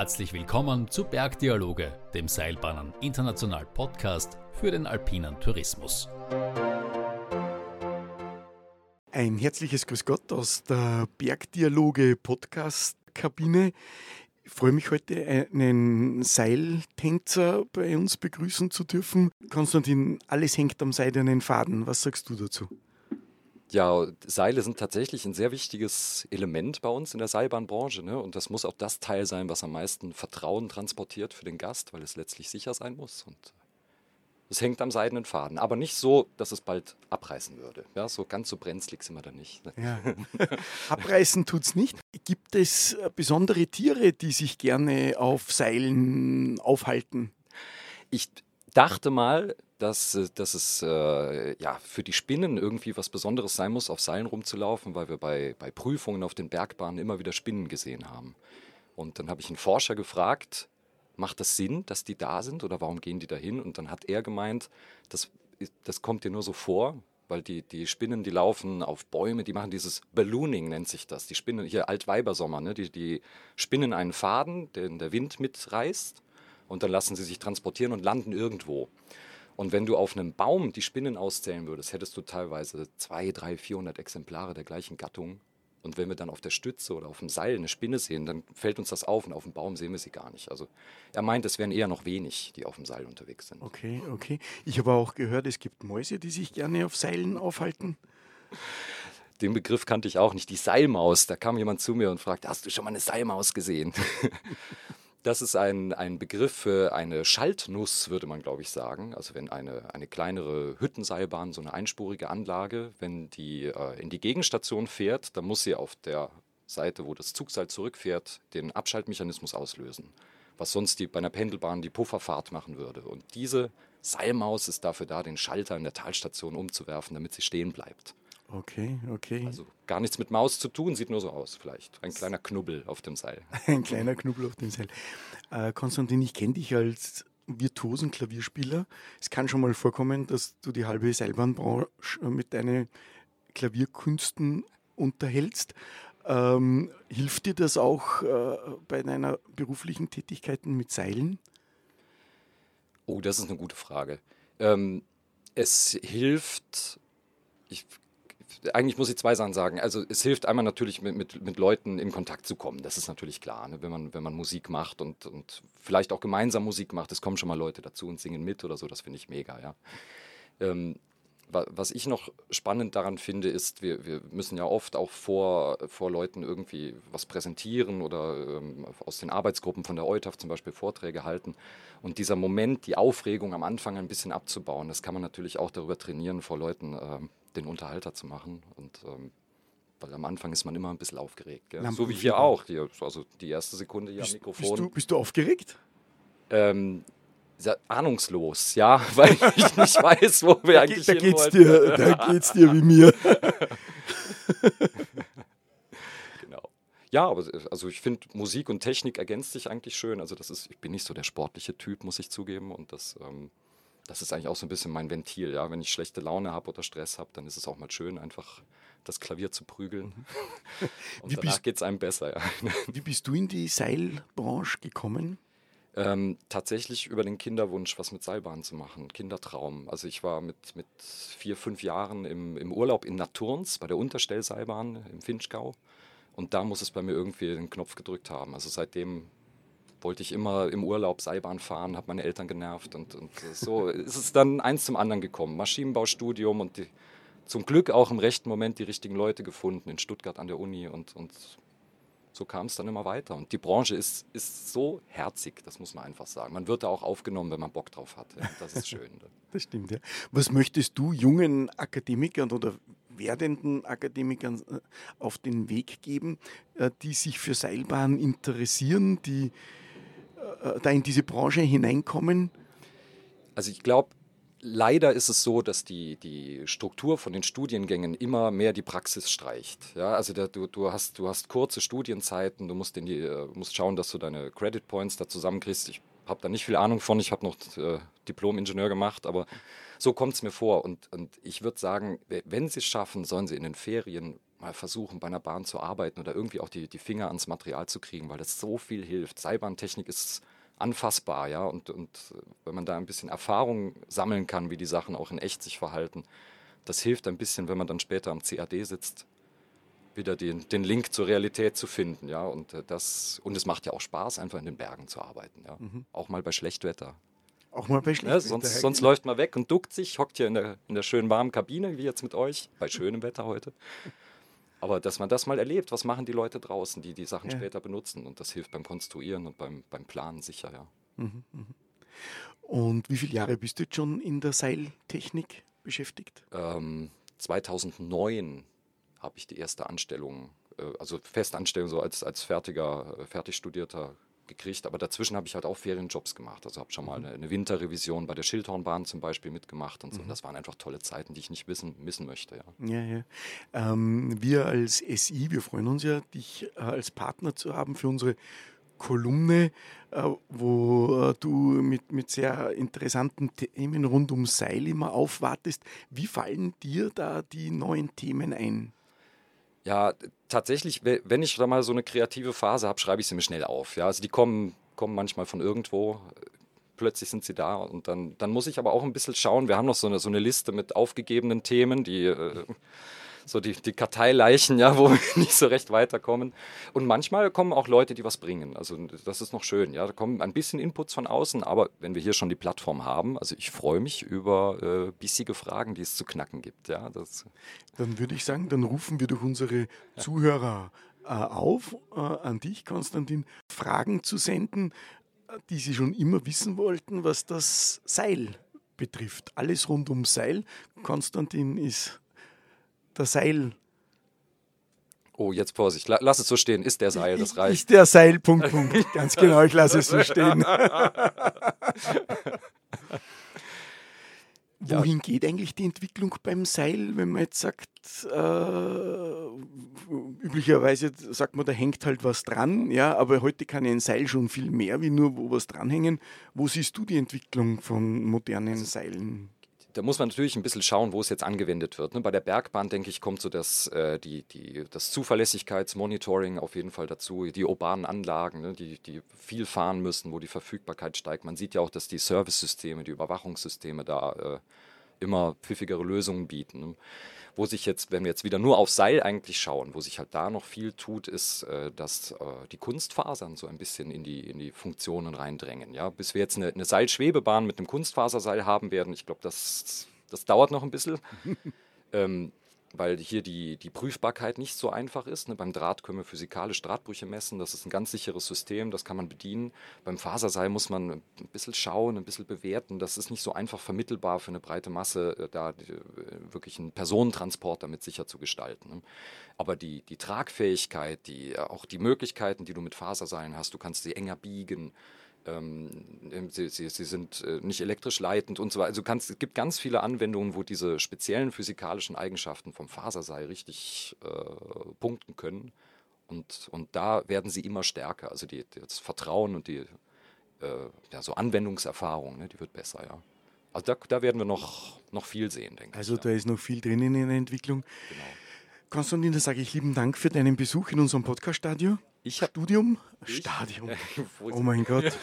Herzlich willkommen zu Bergdialoge, dem Seilbahnen International Podcast für den alpinen Tourismus. Ein herzliches Grüß Gott aus der Bergdialoge Podcast Kabine. Ich freue mich heute, einen Seiltänzer bei uns begrüßen zu dürfen. Konstantin, alles hängt am seidenen Faden. Was sagst du dazu? Ja, Seile sind tatsächlich ein sehr wichtiges Element bei uns in der Seilbahnbranche. Ne? Und das muss auch das Teil sein, was am meisten Vertrauen transportiert für den Gast, weil es letztlich sicher sein muss. Und es hängt am seidenen Faden. Aber nicht so, dass es bald abreißen würde. Ja, so ganz so brenzlig sind wir da nicht. Ne? Ja. Abreißen tut es nicht. Gibt es äh, besondere Tiere, die sich gerne auf Seilen aufhalten? Ich dachte mal, dass, äh, dass es äh, ja, für die Spinnen irgendwie was Besonderes sein muss, auf Seilen rumzulaufen, weil wir bei, bei Prüfungen auf den Bergbahnen immer wieder Spinnen gesehen haben. Und dann habe ich einen Forscher gefragt, macht das Sinn, dass die da sind oder warum gehen die da hin? Und dann hat er gemeint, das, das kommt dir nur so vor, weil die, die Spinnen, die laufen auf Bäume, die machen dieses Ballooning, nennt sich das. Die Spinnen, hier Altweibersommer, ne? die, die spinnen einen Faden, den der Wind mitreißt und dann lassen sie sich transportieren und landen irgendwo. Und wenn du auf einem Baum die Spinnen auszählen würdest, hättest du teilweise 200, 300, 400 Exemplare der gleichen Gattung. Und wenn wir dann auf der Stütze oder auf dem Seil eine Spinne sehen, dann fällt uns das auf und auf dem Baum sehen wir sie gar nicht. Also er meint, es wären eher noch wenig, die auf dem Seil unterwegs sind. Okay, okay. Ich habe auch gehört, es gibt Mäuse, die sich gerne auf Seilen aufhalten. Den Begriff kannte ich auch nicht, die Seilmaus. Da kam jemand zu mir und fragte, hast du schon mal eine Seilmaus gesehen? Das ist ein, ein Begriff für eine Schaltnuss, würde man, glaube ich, sagen. Also wenn eine, eine kleinere Hüttenseilbahn, so eine einspurige Anlage, wenn die äh, in die Gegenstation fährt, dann muss sie auf der Seite, wo das Zugseil zurückfährt, den Abschaltmechanismus auslösen. Was sonst die, bei einer Pendelbahn die Pufferfahrt machen würde. Und diese Seilmaus ist dafür da, den Schalter in der Talstation umzuwerfen, damit sie stehen bleibt. Okay, okay. Also gar nichts mit Maus zu tun, sieht nur so aus vielleicht. Ein kleiner Knubbel auf dem Seil. Ein kleiner Knubbel auf dem Seil. Äh, Konstantin, ich kenne dich als virtuosen Klavierspieler. Es kann schon mal vorkommen, dass du die halbe Seilbahnbranche mit deinen Klavierkünsten unterhältst. Ähm, hilft dir das auch äh, bei deiner beruflichen Tätigkeiten mit Seilen? Oh, das ist eine gute Frage. Ähm, es hilft, ich eigentlich muss ich zwei Sachen sagen. Also es hilft einmal natürlich mit, mit, mit Leuten in Kontakt zu kommen. Das ist natürlich klar, ne? wenn, man, wenn man Musik macht und, und vielleicht auch gemeinsam Musik macht. Es kommen schon mal Leute dazu und singen mit oder so. Das finde ich mega, ja. Ähm, was ich noch spannend daran finde, ist, wir, wir müssen ja oft auch vor, vor Leuten irgendwie was präsentieren oder ähm, aus den Arbeitsgruppen von der EUTAF zum Beispiel Vorträge halten. Und dieser Moment, die Aufregung am Anfang ein bisschen abzubauen, das kann man natürlich auch darüber trainieren, vor Leuten ähm, den Unterhalter zu machen. Und ähm, weil am Anfang ist man immer ein bisschen aufgeregt. Gell? So wie hier auch. Hier, also die erste Sekunde hier bist, am Mikrofon. Bist du, bist du aufgeregt? Ähm, ahnungslos, ja, weil ich nicht weiß, wo wir da eigentlich da geht's dir, Da geht's dir wie mir. genau. Ja, aber also ich finde, Musik und Technik ergänzt sich eigentlich schön. Also das ist, ich bin nicht so der sportliche Typ, muss ich zugeben. Und das ähm, das ist eigentlich auch so ein bisschen mein Ventil. Ja? Wenn ich schlechte Laune habe oder Stress habe, dann ist es auch mal schön, einfach das Klavier zu prügeln. Mhm. Und wie danach geht es einem besser. Ja. Wie bist du in die Seilbranche gekommen? Ähm, tatsächlich über den Kinderwunsch, was mit Seilbahn zu machen, Kindertraum. Also ich war mit, mit vier, fünf Jahren im, im Urlaub in Naturns bei der Unterstellseilbahn im Finchgau. Und da muss es bei mir irgendwie den Knopf gedrückt haben. Also seitdem wollte ich immer im Urlaub Seilbahn fahren, habe meine Eltern genervt und, und so ist es dann eins zum anderen gekommen. Maschinenbaustudium und die, zum Glück auch im rechten Moment die richtigen Leute gefunden in Stuttgart an der Uni und, und so kam es dann immer weiter. Und die Branche ist, ist so herzig, das muss man einfach sagen. Man wird da auch aufgenommen, wenn man Bock drauf hat. Das ist schön. das stimmt, ja. Was möchtest du jungen Akademikern oder werdenden Akademikern äh, auf den Weg geben, äh, die sich für Seilbahn interessieren, die äh, da in diese Branche hineinkommen? Also ich glaube, leider ist es so, dass die, die Struktur von den Studiengängen immer mehr die Praxis streicht. Ja, also der, du, du, hast, du hast kurze Studienzeiten, du musst, in die, äh, musst schauen, dass du deine Credit Points da zusammenkriegst. Ich habe da nicht viel Ahnung von, ich habe noch äh, Diplom-Ingenieur gemacht, aber so kommt es mir vor. Und, und ich würde sagen, wenn sie es schaffen, sollen sie in den Ferien mal versuchen, bei einer Bahn zu arbeiten oder irgendwie auch die, die Finger ans Material zu kriegen, weil das so viel hilft. Seilbahntechnik ist anfassbar, ja, und, und wenn man da ein bisschen Erfahrung sammeln kann, wie die Sachen auch in echt sich verhalten, das hilft ein bisschen, wenn man dann später am CAD sitzt, wieder den, den Link zur Realität zu finden, ja, und äh, das, und es macht ja auch Spaß, einfach in den Bergen zu arbeiten, ja, mhm. auch mal bei Schlechtwetter. Auch mal bei Schlechtwetter. Ja, sonst, sonst läuft man weg und duckt sich, hockt hier in der, in der schönen warmen Kabine, wie jetzt mit euch, bei schönem Wetter heute. Aber dass man das mal erlebt, was machen die Leute draußen, die die Sachen ja. später benutzen und das hilft beim Konstruieren und beim, beim Planen sicher, ja. Mhm, mh. Und wie viele Jahre bist du jetzt schon in der Seiltechnik beschäftigt? Ähm, 2009 habe ich die erste Anstellung, äh, also Festanstellung so als, als fertiger, äh, fertig studierter gekriegt, aber dazwischen habe ich halt auch Ferienjobs gemacht. Also habe schon mal mhm. eine, eine, Winterrevision bei der Schildhornbahn zum Beispiel mitgemacht und so. Mhm. das waren einfach tolle Zeiten, die ich nicht wissen, missen möchte. Ja, ja. ja. Ähm, wir als SI, wir freuen uns ja, dich äh, als Partner zu haben für unsere Kolumne, äh, wo äh, du mit, mit sehr interessanten Themen rund um Seil immer aufwartest. Wie fallen dir da die neuen Themen ein? Ja, tatsächlich, wenn ich da mal so eine kreative Phase habe, schreibe ich sie mir schnell auf. Ja, also die kommen, kommen manchmal von irgendwo. Plötzlich sind sie da und dann, dann muss ich aber auch ein bisschen schauen. Wir haben noch so eine, so eine Liste mit aufgegebenen Themen, die äh, so die, die Karteileichen, ja, wo wir nicht so recht weiterkommen. Und manchmal kommen auch Leute, die was bringen. Also das ist noch schön, ja. Da kommen ein bisschen Inputs von außen, aber wenn wir hier schon die Plattform haben, also ich freue mich über äh, bissige Fragen, die es zu knacken gibt, ja. Das dann würde ich sagen, dann rufen wir durch unsere Zuhörer äh, auf, äh, an dich, Konstantin, Fragen zu senden, die sie schon immer wissen wollten, was das Seil betrifft. Alles rund um Seil. Konstantin ist der Seil. Oh, jetzt Vorsicht, lass es so stehen. Ist der Seil, das reicht. Ist der Seil, Punkt, Punkt. Ganz genau, ich lasse es so stehen. Wohin ja. geht eigentlich die Entwicklung beim Seil, wenn man jetzt sagt, äh, üblicherweise sagt man, da hängt halt was dran, ja, aber heute kann ein Seil schon viel mehr wie nur wo was dranhängen. Wo siehst du die Entwicklung von modernen Seilen? Da muss man natürlich ein bisschen schauen, wo es jetzt angewendet wird. Ne? Bei der Bergbahn, denke ich, kommt so das, äh, die, die, das Zuverlässigkeitsmonitoring auf jeden Fall dazu, die urbanen Anlagen, ne? die, die viel fahren müssen, wo die Verfügbarkeit steigt. Man sieht ja auch, dass die Servicesysteme, die Überwachungssysteme da äh, immer pfiffigere Lösungen bieten. Ne? Wo sich jetzt, wenn wir jetzt wieder nur auf Seil eigentlich schauen, wo sich halt da noch viel tut, ist, äh, dass äh, die Kunstfasern so ein bisschen in die, in die Funktionen reindrängen. Ja? Bis wir jetzt eine, eine Seilschwebebahn mit einem Kunstfaserseil haben werden, ich glaube, das, das dauert noch ein bisschen. ähm, weil hier die, die Prüfbarkeit nicht so einfach ist. Ne? Beim Draht können wir physikalisch Drahtbrüche messen, das ist ein ganz sicheres System, das kann man bedienen. Beim Faserseil muss man ein bisschen schauen, ein bisschen bewerten. Das ist nicht so einfach vermittelbar für eine breite Masse, äh, da äh, wirklich einen Personentransport damit sicher zu gestalten. Ne? Aber die, die Tragfähigkeit, die, äh, auch die Möglichkeiten, die du mit Faserseilen hast, du kannst sie enger biegen, ähm, sie, sie, sie, sind äh, nicht elektrisch leitend und so weiter. Also kannst, es gibt ganz viele Anwendungen, wo diese speziellen physikalischen Eigenschaften vom Faserseil richtig äh, punkten können. Und, und da werden sie immer stärker. Also die, das Vertrauen und die äh, ja, so Anwendungserfahrung, ne, die wird besser, ja. Also da, da werden wir noch, noch viel sehen, denke also ich. Also da ist noch viel drin in der Entwicklung. Genau. Konstantin, da sage ich lieben Dank für deinen Besuch in unserem Podcast-Studio. Ich hab, Studium? Ich? Stadium. oh mein Gott.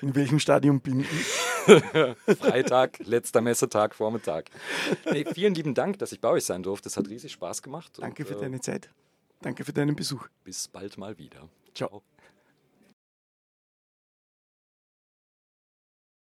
In welchem Stadium bin ich? Freitag, letzter Messetag, Vormittag. Nee, vielen lieben Dank, dass ich bei euch sein durfte. Es hat riesig Spaß gemacht. Danke und, für deine Zeit. Danke für deinen Besuch. Bis bald mal wieder. Ciao.